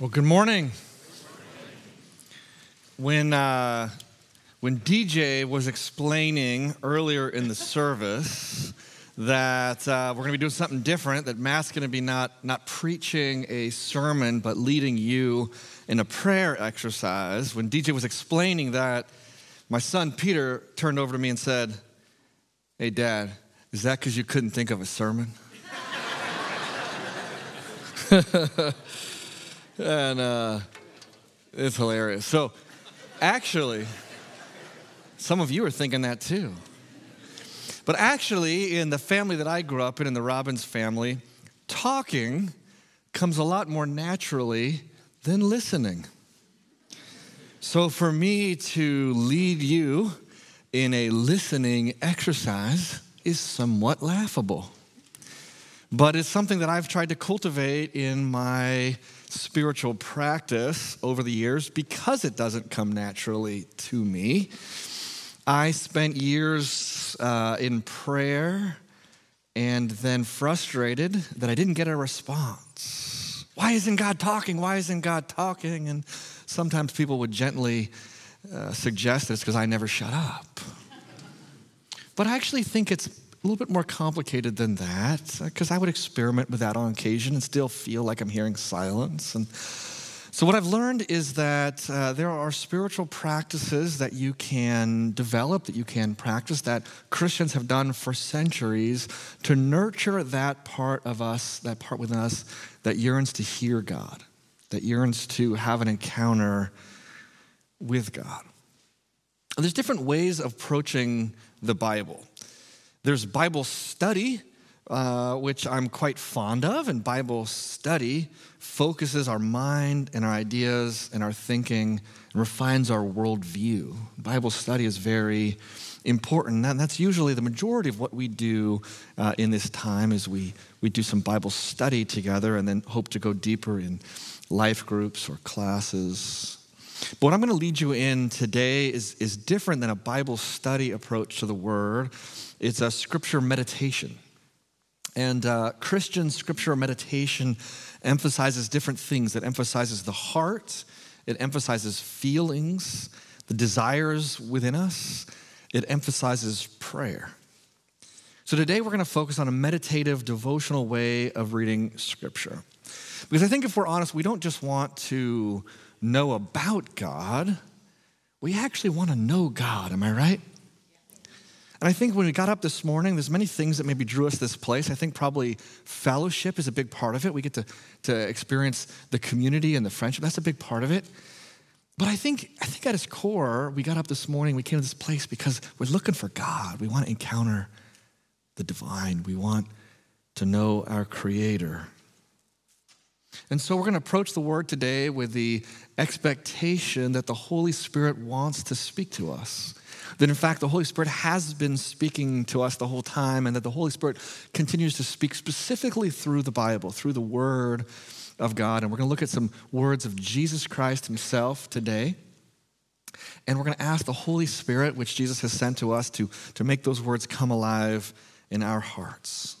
Well, good morning. When, uh, when DJ was explaining earlier in the service that uh, we're going to be doing something different, that Matt's going to be not, not preaching a sermon, but leading you in a prayer exercise, when DJ was explaining that, my son Peter turned over to me and said, Hey, Dad, is that because you couldn't think of a sermon? and uh, it's hilarious. So, actually, some of you are thinking that too. But actually, in the family that I grew up in, in the Robbins family, talking comes a lot more naturally than listening. So, for me to lead you in a listening exercise is somewhat laughable. But it's something that I've tried to cultivate in my spiritual practice over the years because it doesn't come naturally to me. I spent years uh, in prayer and then frustrated that I didn't get a response. Why isn't God talking? Why isn't God talking? And sometimes people would gently uh, suggest it's because I never shut up. But I actually think it's a little bit more complicated than that because I would experiment with that on occasion and still feel like I'm hearing silence. And so, what I've learned is that uh, there are spiritual practices that you can develop, that you can practice, that Christians have done for centuries to nurture that part of us, that part within us that yearns to hear God, that yearns to have an encounter with God. And there's different ways of approaching the Bible. There's Bible study, uh, which I'm quite fond of, and Bible study focuses our mind and our ideas and our thinking and refines our worldview. Bible study is very important, and that's usually the majority of what we do uh, in this time is we, we do some Bible study together and then hope to go deeper in life groups or classes. But what I'm going to lead you in today is, is different than a Bible study approach to the Word. It's a scripture meditation. And uh, Christian scripture meditation emphasizes different things. It emphasizes the heart, it emphasizes feelings, the desires within us, it emphasizes prayer. So today we're going to focus on a meditative, devotional way of reading scripture. Because I think if we're honest, we don't just want to know about God, we actually want to know God. Am I right? And I think when we got up this morning, there's many things that maybe drew us this place. I think probably fellowship is a big part of it. We get to, to experience the community and the friendship. That's a big part of it. But I think, I think at its core, we got up this morning, we came to this place because we're looking for God. We want to encounter the divine. We want to know our Creator. And so we're going to approach the Word today with the expectation that the Holy Spirit wants to speak to us that in fact the Holy Spirit has been speaking to us the whole time, and that the Holy Spirit continues to speak specifically through the Bible, through the Word of God. And we're going to look at some words of Jesus Christ Himself today. And we're going to ask the Holy Spirit, which Jesus has sent to us, to, to make those words come alive in our hearts.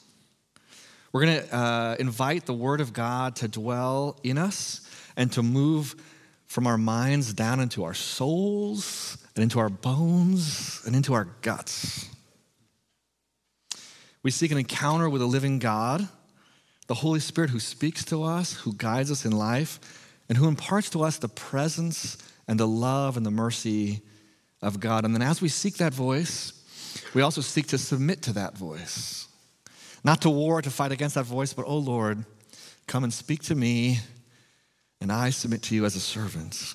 We're going to uh, invite the Word of God to dwell in us and to move from our minds down into our souls and into our bones and into our guts. We seek an encounter with a living God, the Holy Spirit who speaks to us, who guides us in life, and who imparts to us the presence and the love and the mercy of God. And then as we seek that voice, we also seek to submit to that voice. Not to war, to fight against that voice, but, oh Lord, come and speak to me, and I submit to you as a servant.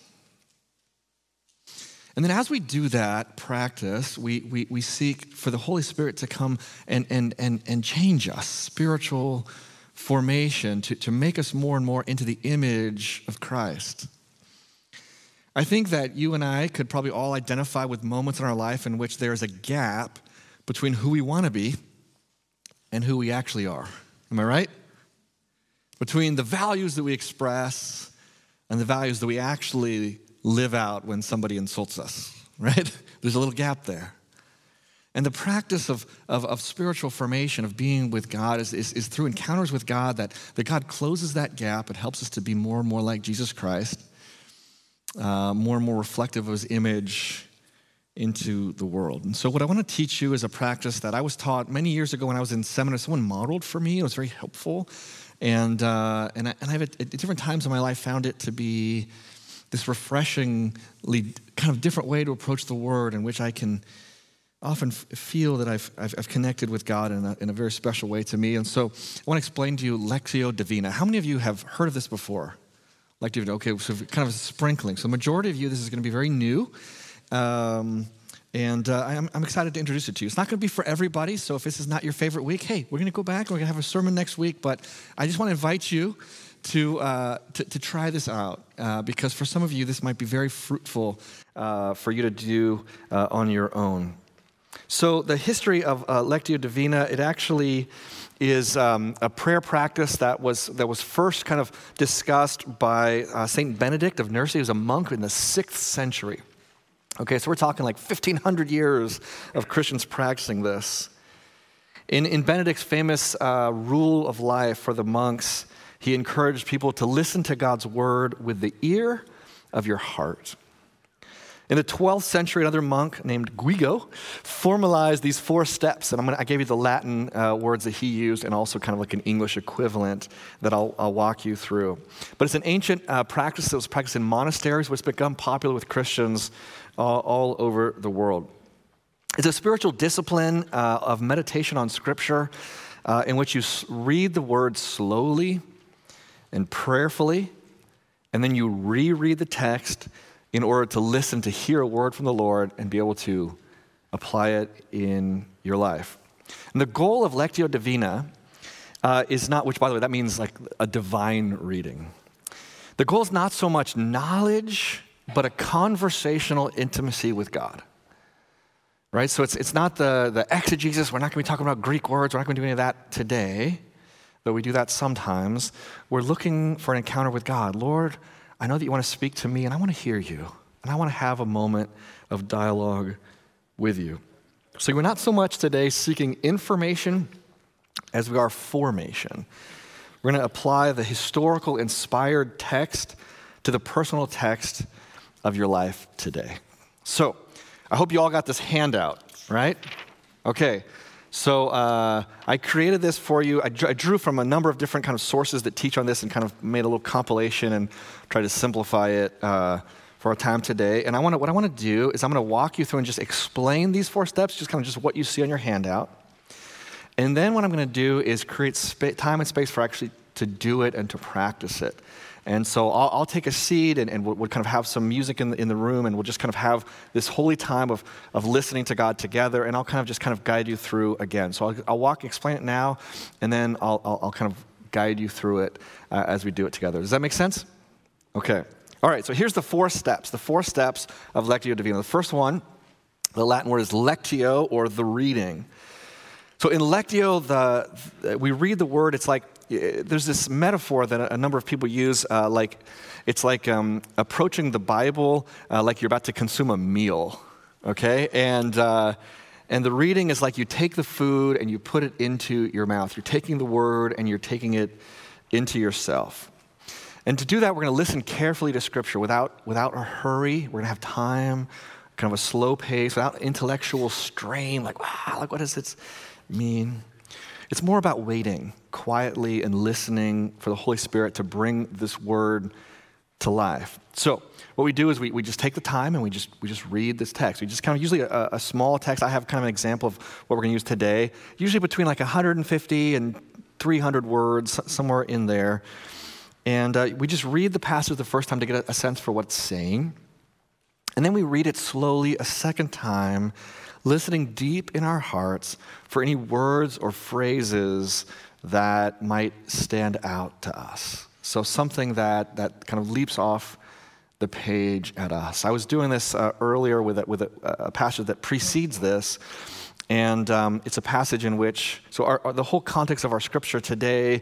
And then as we do that practice, we, we, we seek for the Holy Spirit to come and, and, and, and change us, spiritual formation, to, to make us more and more into the image of Christ. I think that you and I could probably all identify with moments in our life in which there's a gap between who we want to be and who we actually are. Am I right? Between the values that we express and the values that we actually live out when somebody insults us, right? There's a little gap there. And the practice of, of, of, spiritual formation, of being with God, is, is, is through encounters with God that, that God closes that gap. It helps us to be more and more like Jesus Christ, uh, more and more reflective of his image into the world. And so, what I want to teach you is a practice that I was taught many years ago when I was in seminary. Someone modeled for me, it was very helpful. And, uh, and, I, and I've at, different times in my life found it to be this refreshingly kind of different way to approach the word in which I can often feel that I've, I've, I've, connected with God in a, in a very special way to me. And so I want to explain to you Lectio Divina. How many of you have heard of this before? Divina. Okay, so kind of a sprinkling. So majority of you, this is going to be very new. Um, and uh, I'm, I'm, excited to introduce it to you. It's not going to be for everybody, so if this is not your favorite week, hey, we're going to go back. We're going to have a sermon next week, but I just want to invite you to, uh, to, to, try this out uh, because for some of you, this might be very fruitful uh, for you to do uh, on your own. So, the history of uh, Lectio Divina, it actually is um, a prayer practice that was, that was first kind of discussed by St. Benedict of Nursia. He was a monk in the sixth century. Okay, so we're talking like 1,500 years of Christians practicing this. In, in Benedict's famous uh, rule of life for the monks, he encouraged people to listen to God's word with the ear of your heart. In the 12th century, another monk named Guigo formalized these four steps. And gonna, i gave you the Latin uh, words that he used and also kind of like an English equivalent that I'll, I'll walk you through. But it's an ancient uh, practice that was practiced in monasteries, which has become popular with Christians all, all over the world. It's a spiritual discipline uh, of meditation on Scripture uh, in which you read the word slowly and prayerfully, and then you reread the text in order to listen to hear a word from the Lord and be able to apply it in your life. And the goal of Lectio Divina uh, is not, which by the way, that means like a divine reading. The goal is not so much knowledge but a conversational intimacy with God. Right? So it's, it's not the, the exegesis. We're not going to be talking about Greek words. We're not going to do any of that today, though we do that sometimes. We're looking for an encounter with God. Lord, I know that you want to speak to me, and I want to hear you. And I want to have a moment of dialogue with you. So we're not so much today seeking information as we are formation. We're going to apply the historical inspired text to the personal text of your life today. So, I hope you all got this handout, right? Okay. So uh, I created this for you. I, drew from a number of different kind of sources that teach on this, and kind of made a little compilation and tried to simplify it uh, for our time today. And I want what I want to do is I'm going to walk you through and just explain these four steps, just kind of just what you see on your handout. And then what I'm going to do is create spa- time and space for actually to do it and to practice it. And so I'll, I'll take a seat and, and we'll, we'll, kind of have some music in the, in the room and we'll just kind of have this holy time of, of listening to God together. And I'll kind of just kind of guide you through again. So I'll, I'll walk, explain it now, and then I'll, I'll, I'll kind of guide you through it uh, as we do it together. Does that make sense? Okay. All right, so here's the four steps, the four steps of Lectio Divina. The first one, the Latin word is lectio, or the reading. So in Lectio, the, we read the word, it's like there's this metaphor that a number of people use, uh, like it's like um, approaching the Bible uh, like you're about to consume a meal, okay? And uh, and the reading is like you take the food and you put it into your mouth. You're taking the word and you're taking it into yourself. And to do that, we're going to listen carefully to Scripture without without a hurry. We're going to have time, kind of a slow pace, without intellectual strain. Like, wow, like what does this mean? It's more about waiting quietly and listening for the Holy Spirit to bring this word to life. So, what we do is we, we just take the time and we just, we just read this text. We just kind of usually a, a small text. I have kind of an example of what we're going to use today, usually between like 150 and 300 words, somewhere in there. And uh, we just read the passage the first time to get a, a sense for what it's saying. And then we read it slowly a second time listening deep in our hearts for any words or phrases that might stand out to us. So, something that, that kind of leaps off the page at us. I was doing this uh, earlier with, a, with a, a, passage that precedes this, And um, it's a passage in which, so our, our, the whole context of our scripture today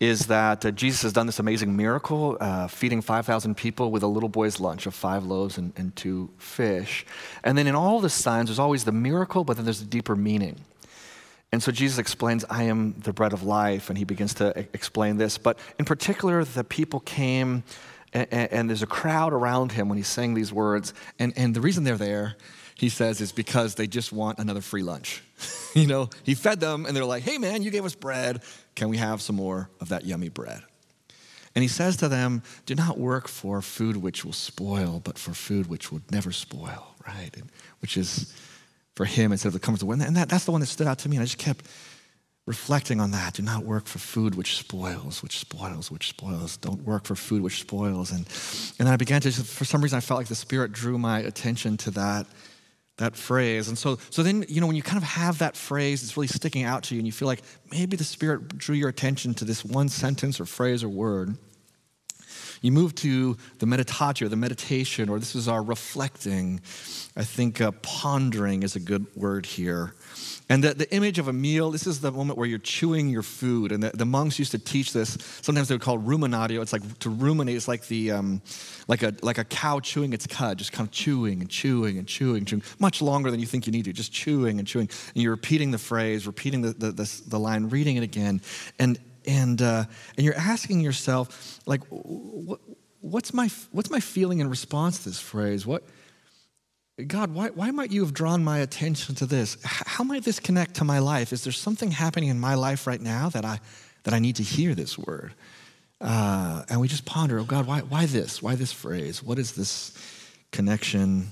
is that uh, Jesus has done this amazing miracle, uh, feeding 5,000 people with a little boy's lunch of five loaves and, and two fish. And then in all the signs, there's always the miracle, but then there's a deeper meaning. And so Jesus explains, I am the bread of life, and he begins to explain this. But in particular, the people came, and, and, there's a crowd around him when he's saying these words. And, and the reason they're there, he says, is because they just want another free lunch. you know, he fed them, and they're like, hey, man, you gave us bread. Can we have some more of that yummy bread? And he says to them, Do not work for food which will spoil, but for food which will never spoil, right? And, which is for him instead of the comforts of the And that, that's the one that stood out to me. And I just kept reflecting on that. Do not work for food which spoils, which spoils, which spoils. Don't work for food which spoils. And, and then I began to, for some reason, I felt like the Spirit drew my attention to that, that phrase. And so, so then, you know, when you kind of have that phrase, it's really sticking out to you, and you feel like maybe the Spirit drew your attention to this one sentence or phrase or word. You move to the meditatio, the meditation, or this is our reflecting. I think uh, pondering is a good word here. And the, the image of a meal, this is the moment where you're chewing your food. And the, the monks used to teach this. Sometimes they would call ruminatio. It's like to ruminate, it's like, the, um, like, a, like a cow chewing its cud, just kind of chewing and chewing and chewing, chewing, much longer than you think you need to, just chewing and chewing. And you're repeating the phrase, repeating the, the, the, the line, reading it again. And, and, uh, and you're asking yourself, like, what, what's, my, what's my feeling in response to this phrase? What, God, why, why might you have drawn my attention to this? How might this connect to my life? Is there something happening in my life right now that I, that I need to hear this word? Uh, and we just ponder, oh God, why, why this? Why this phrase? What is this connection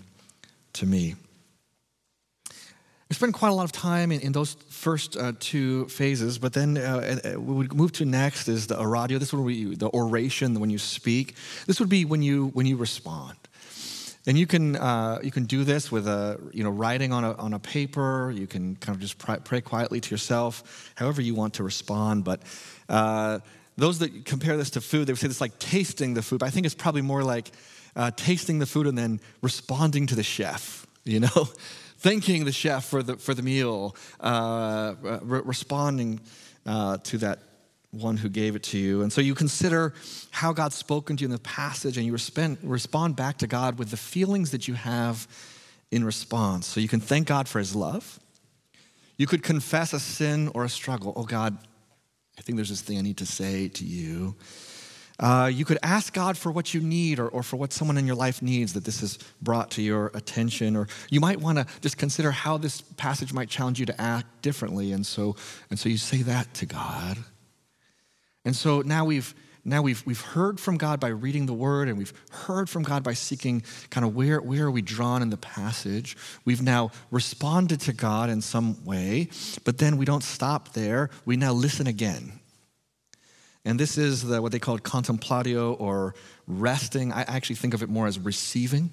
to me? We spend quite a lot of time in, in those first uh, two phases, but then uh, uh we would move to next is the oratio. This would be the oration when you speak. This would be when you when you respond. And you can uh, you can do this with a you know writing on a on a paper. You can kind of just pray, pray quietly to yourself, however you want to respond. But uh, those that compare this to food, they would say it's like tasting the food. But I think it's probably more like uh, tasting the food and then responding to the chef. You know thanking the chef for the, for the meal, uh, re- responding uh, to that one who gave it to you. And so you consider how God's spoken to you in the passage and you respond, back to God with the feelings that you have in response. So you can thank God for his love. You could confess a sin or a struggle. Oh, God, I think there's this thing I need to say to you. Uh, you could ask God for what you need or, or for what someone in your life needs that this has brought to your attention. Or you might want to just consider how this passage might challenge you to act differently. And so, and so you say that to God. And so now we've now we've, we've heard from God by reading the word, and we've heard from God by seeking kind of where, where are we drawn in the passage. We've now responded to God in some way, but then we don't stop there. We now listen again. And this is the, what they call contemplatio or resting. I actually think of it more as receiving.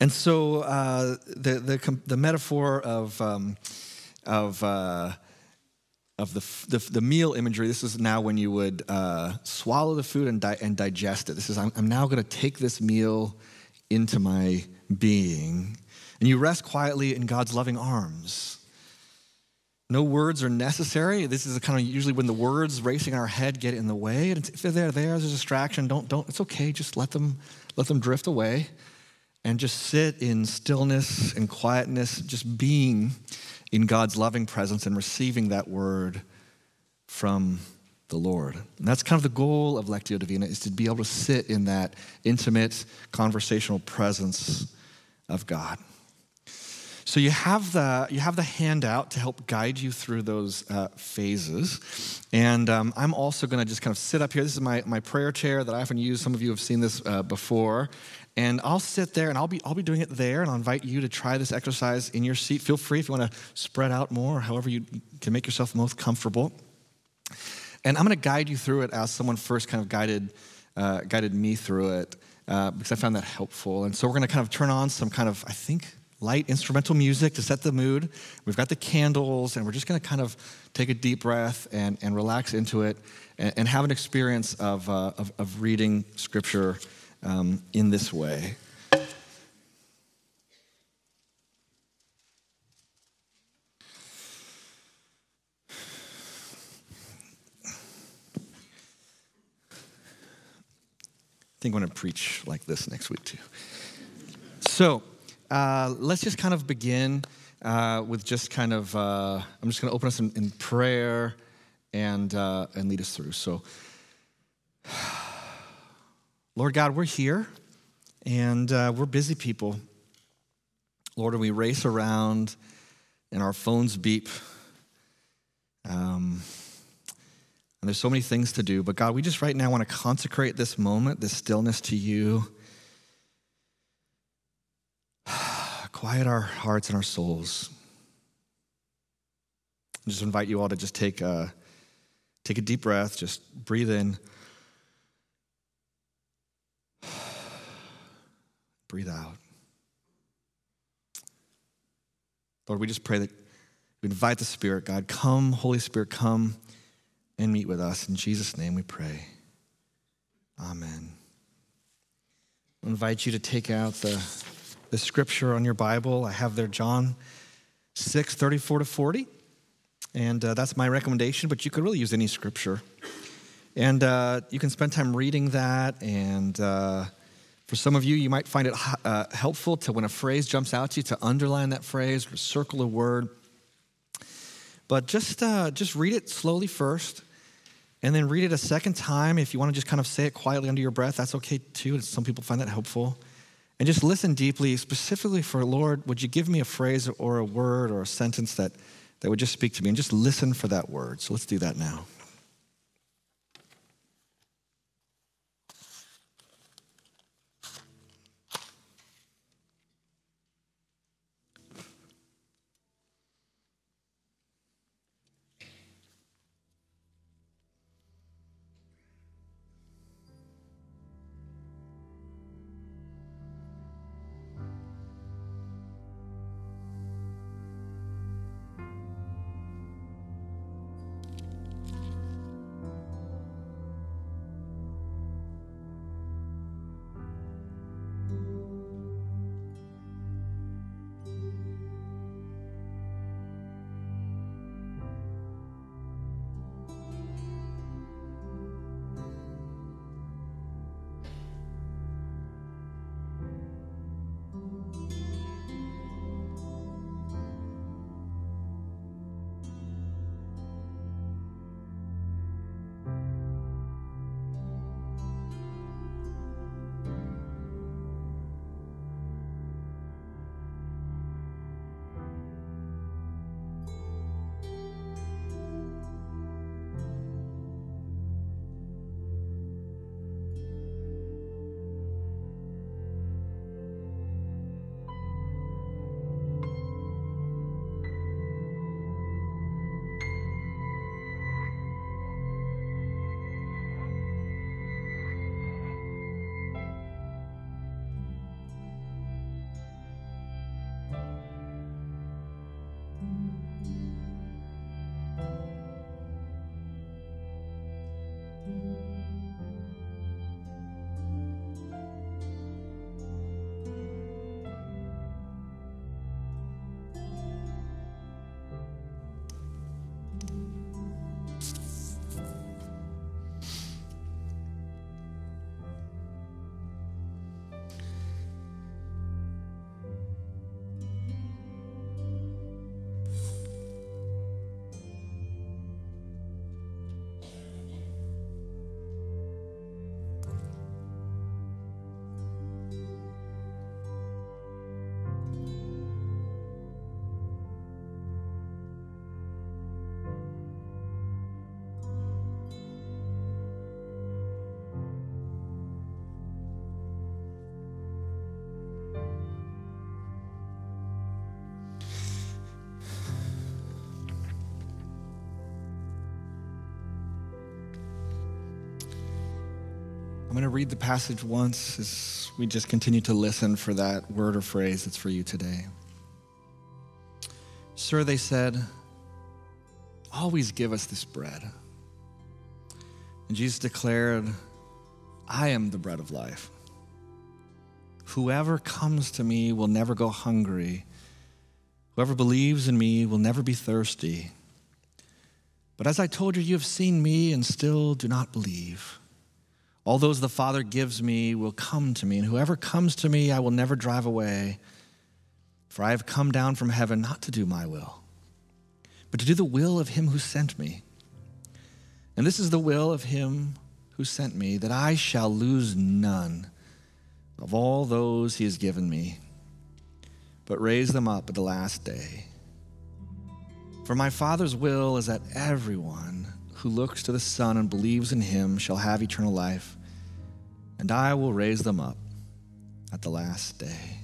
And so uh, the, the, the, metaphor of, um, of, uh, of the, the, the, meal imagery, this is now when you would uh, swallow the food and, di- and digest it. This is, I'm, I'm now going to take this meal into my being. And you rest quietly in God's loving arms. No words are necessary. This is kind of usually when the words racing in our head get in the way. And if they're there, there's a distraction. Don't, don't, it's okay. Just let them, let them drift away and just sit in stillness and quietness, just being in God's loving presence and receiving that word from the Lord. And that's kind of the goal of Lectio Divina is to be able to sit in that intimate conversational presence of God. So you have the you have the handout to help guide you through those uh, phases, and um, I'm also going to just kind of sit up here. This is my my prayer chair that I often use. Some of you have seen this uh, before, and I'll sit there and I'll be I'll be doing it there, and I'll invite you to try this exercise in your seat. Feel free if you want to spread out more, however you can make yourself most comfortable. And I'm going to guide you through it as someone first kind of guided uh, guided me through it. Uh, because I found that helpful. And so we're going to kind of turn on some kind of, I think, light instrumental music to set the mood. We've got the candles, and we're just going to kind of take a deep breath and, and relax into it and, and have an experience of, uh, of, of, reading scripture um, in this way. I think I'm going to preach like this next week too. So uh, let's just kind of begin uh, with just kind of, uh, I'm just going to open us in, in prayer and, uh, and lead us through. So. Lord God, we're here and uh, we're busy people. Lord, and we race around and our phones beep. Um, and there's so many things to do, but God, we just right now want to consecrate this moment, this stillness to you. Quiet our hearts and our souls. I just invite you all to just take a, take a deep breath, just breathe in. Breathe out. Lord, we just pray that we invite the Spirit, God, come, Holy Spirit, come and meet with us. In Jesus' name we pray. Amen. I invite you to take out the, the scripture on your Bible. I have there John 6, 34 to 40. And uh, that's my recommendation, but you could really use any scripture. And uh, you can spend time reading that. And uh, for some of you, you might find it uh, helpful to, when a phrase jumps out to you, to underline that phrase or circle a word. But just, uh, just read it slowly first and then read it a second time. If you want to just kind of say it quietly under your breath, that's okay too. Some people find that helpful. And just listen deeply, specifically for Lord, would you give me a phrase or a word or a sentence that, that would just speak to me? And just listen for that word. So let's do that now. To read the passage once as we just continue to listen for that word or phrase that's for you today. Sir, they said, always give us this bread. And Jesus declared, I am the bread of life. Whoever comes to me will never go hungry. Whoever believes in me will never be thirsty. But as I told you, you have seen me and still do not believe. All those the Father gives me will come to me, and whoever comes to me, I will never drive away. For I have come down from heaven not to do my will, but to do the will of him who sent me. And this is the will of him who sent me, that I shall lose none of all those he has given me, but raise them up at the last day. For my Father's will is that everyone who looks to the Son and believes in him shall have eternal life and I will raise them up at the last day.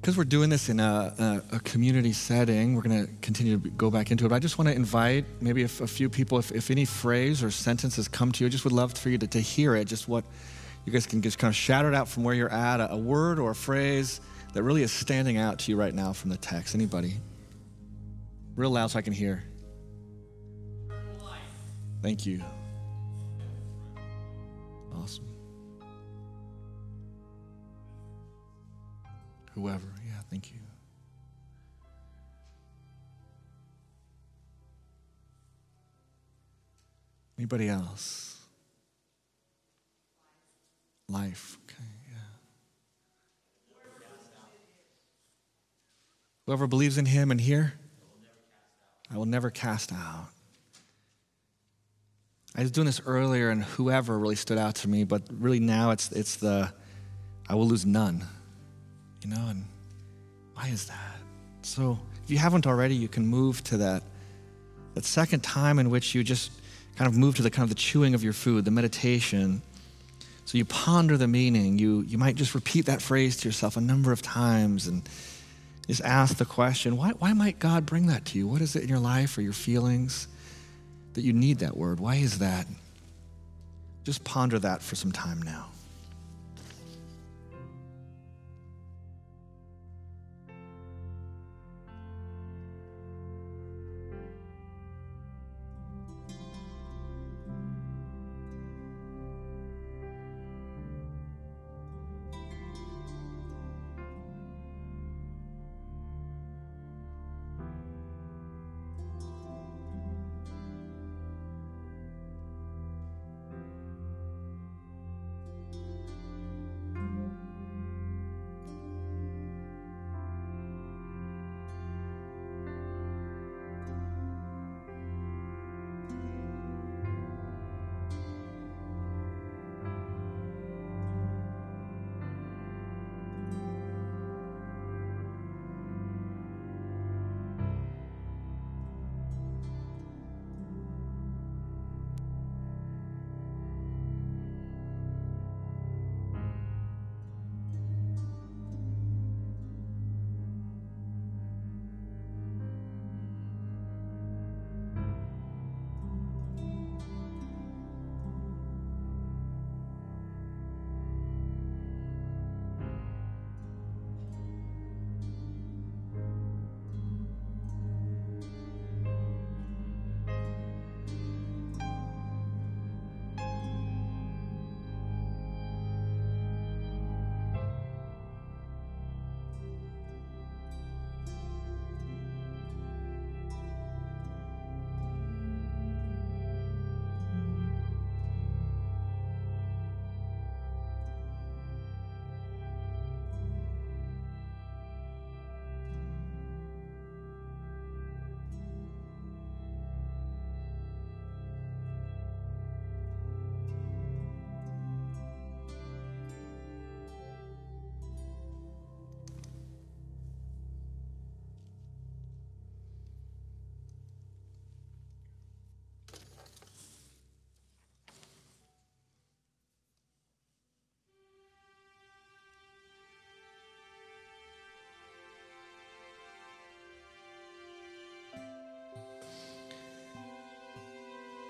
Because we're doing this in a, a, a community setting, we're going to continue to go back into it. But I just want to invite maybe a, a few people, if, if any phrase or sentence has come to you, I just would love for you to, to hear it, just what you guys can just kind of shout it out from where you're at, a, a word or a phrase that really is standing out to you right now from the text. Anybody? Real loud so I can hear. Thank you. Whoever, yeah, thank you. Anybody else? Life, okay, yeah. Whoever believes in him and here, I will never cast out. I was doing this earlier, and whoever really stood out to me, but really now it's it's the I will lose none. You know, and why is that? So if you haven't already, you can move to that that second time in which you just kind of move to the kind of the chewing of your food, the meditation. So you ponder the meaning. You you might just repeat that phrase to yourself a number of times and just ask the question, why, why might God bring that to you? What is it in your life or your feelings? That you need that word. Why is that? Just ponder that for some time now.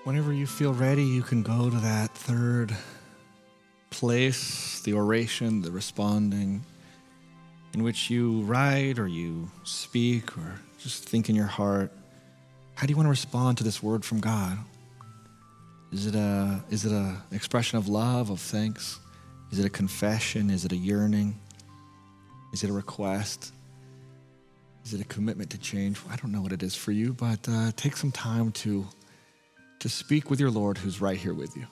Whenever you feel ready, you can go to that third place, the oration, the responding, in which you write or you speak or just think in your heart. How do you want to respond to this word from God? Is it a is it a expression of love, of thanks? Is it a confession? Is it a yearning? Is it a request? Is it a commitment to change? I don't know what it is for you, but uh, take some time to to speak with your Lord who's right here with you.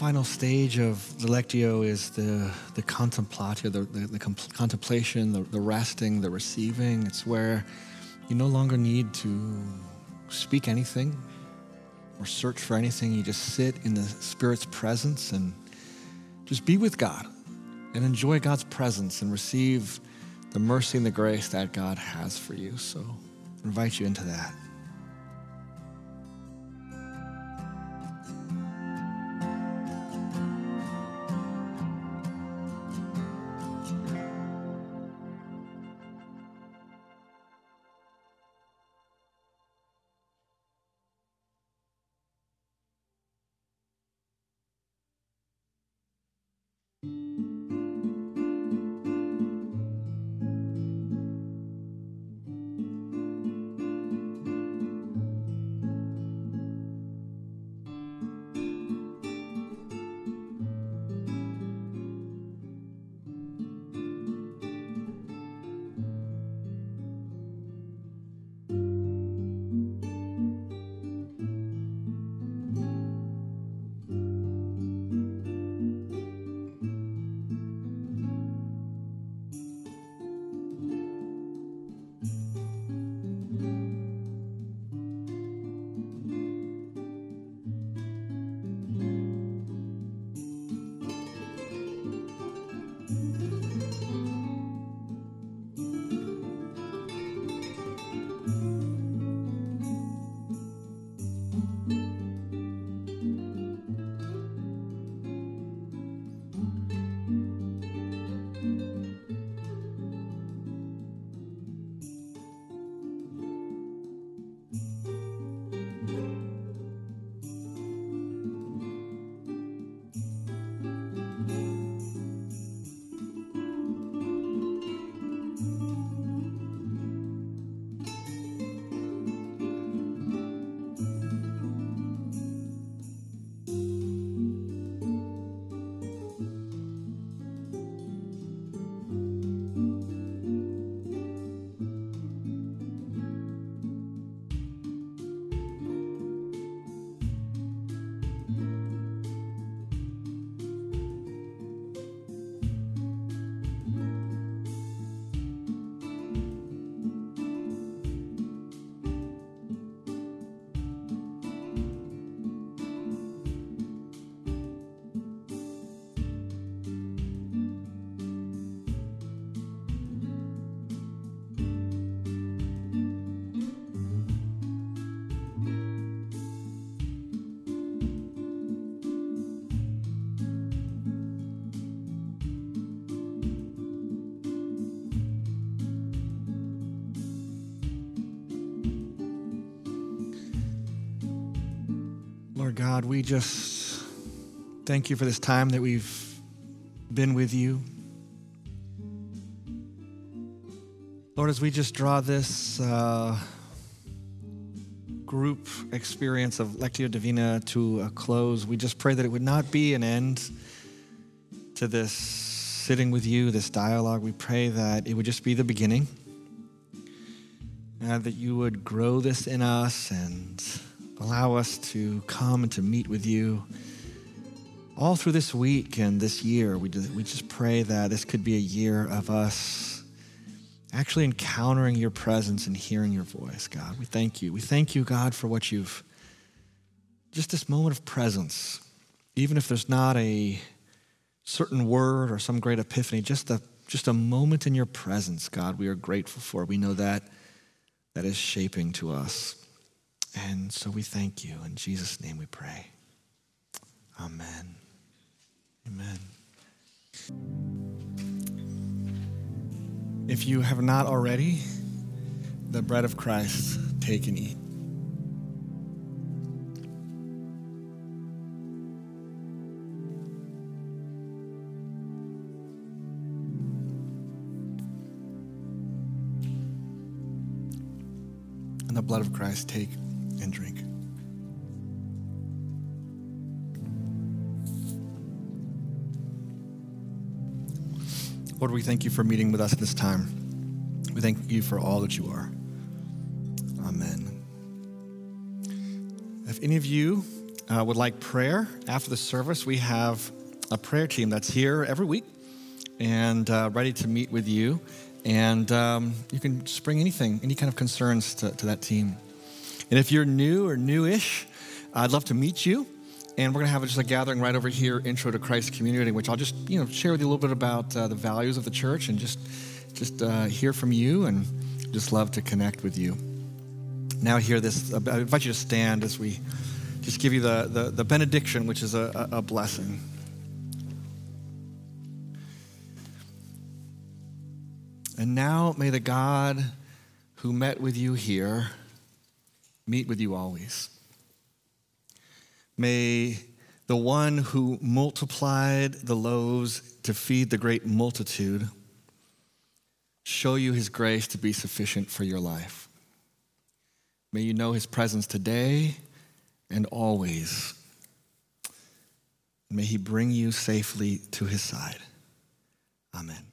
Final stage of the Lectio is the, the contemplatio, the, the, the contemplation, the, the resting, the receiving. It's where you no longer need to speak anything or search for anything. You just sit in the Spirit's presence and just be with God and enjoy God's presence and receive the mercy and the grace that God has for you. So I invite you into that. God, we just thank you for this time that we've been with you. Lord, as we just draw this uh, group experience of Lectio Divina to a close, we just pray that it would not be an end to this sitting with you, this dialogue. We pray that it would just be the beginning, and that you would grow this in us and allow us to come and to meet with you all through this week and this year. We just, we just pray that this could be a year of us actually encountering your presence and hearing your voice, God. We thank you. We thank you, God, for what you've just this moment of presence, even if there's not a certain word or some great epiphany, just a just a moment in your presence, God, we are grateful for. We know that that is shaping to us. And so we thank you. In Jesus' name we pray. Amen. Amen. If you have not already, the bread of Christ, take and eat. And the blood of Christ, take Lord, we thank you for meeting with us this time. We thank you for all that you are. Amen. If any of you uh, would like prayer after the service, we have a prayer team that's here every week and uh, ready to meet with you. And um, you can just bring anything, any kind of concerns to, to that team. And if you're new or newish, I'd love to meet you. And we're going to have just a gathering right over here, Intro to Christ Community, which I'll just you know share with you a little bit about uh, the values of the church and just just uh, hear from you and just love to connect with you. Now, hear this. I invite you to stand as we just give you the, the, the benediction, which is a, a, a blessing. And now may the God who met with you here meet with you always. May the one who multiplied the loaves to feed the great multitude show you his grace to be sufficient for your life. May you know his presence today and always. May he bring you safely to his side. Amen.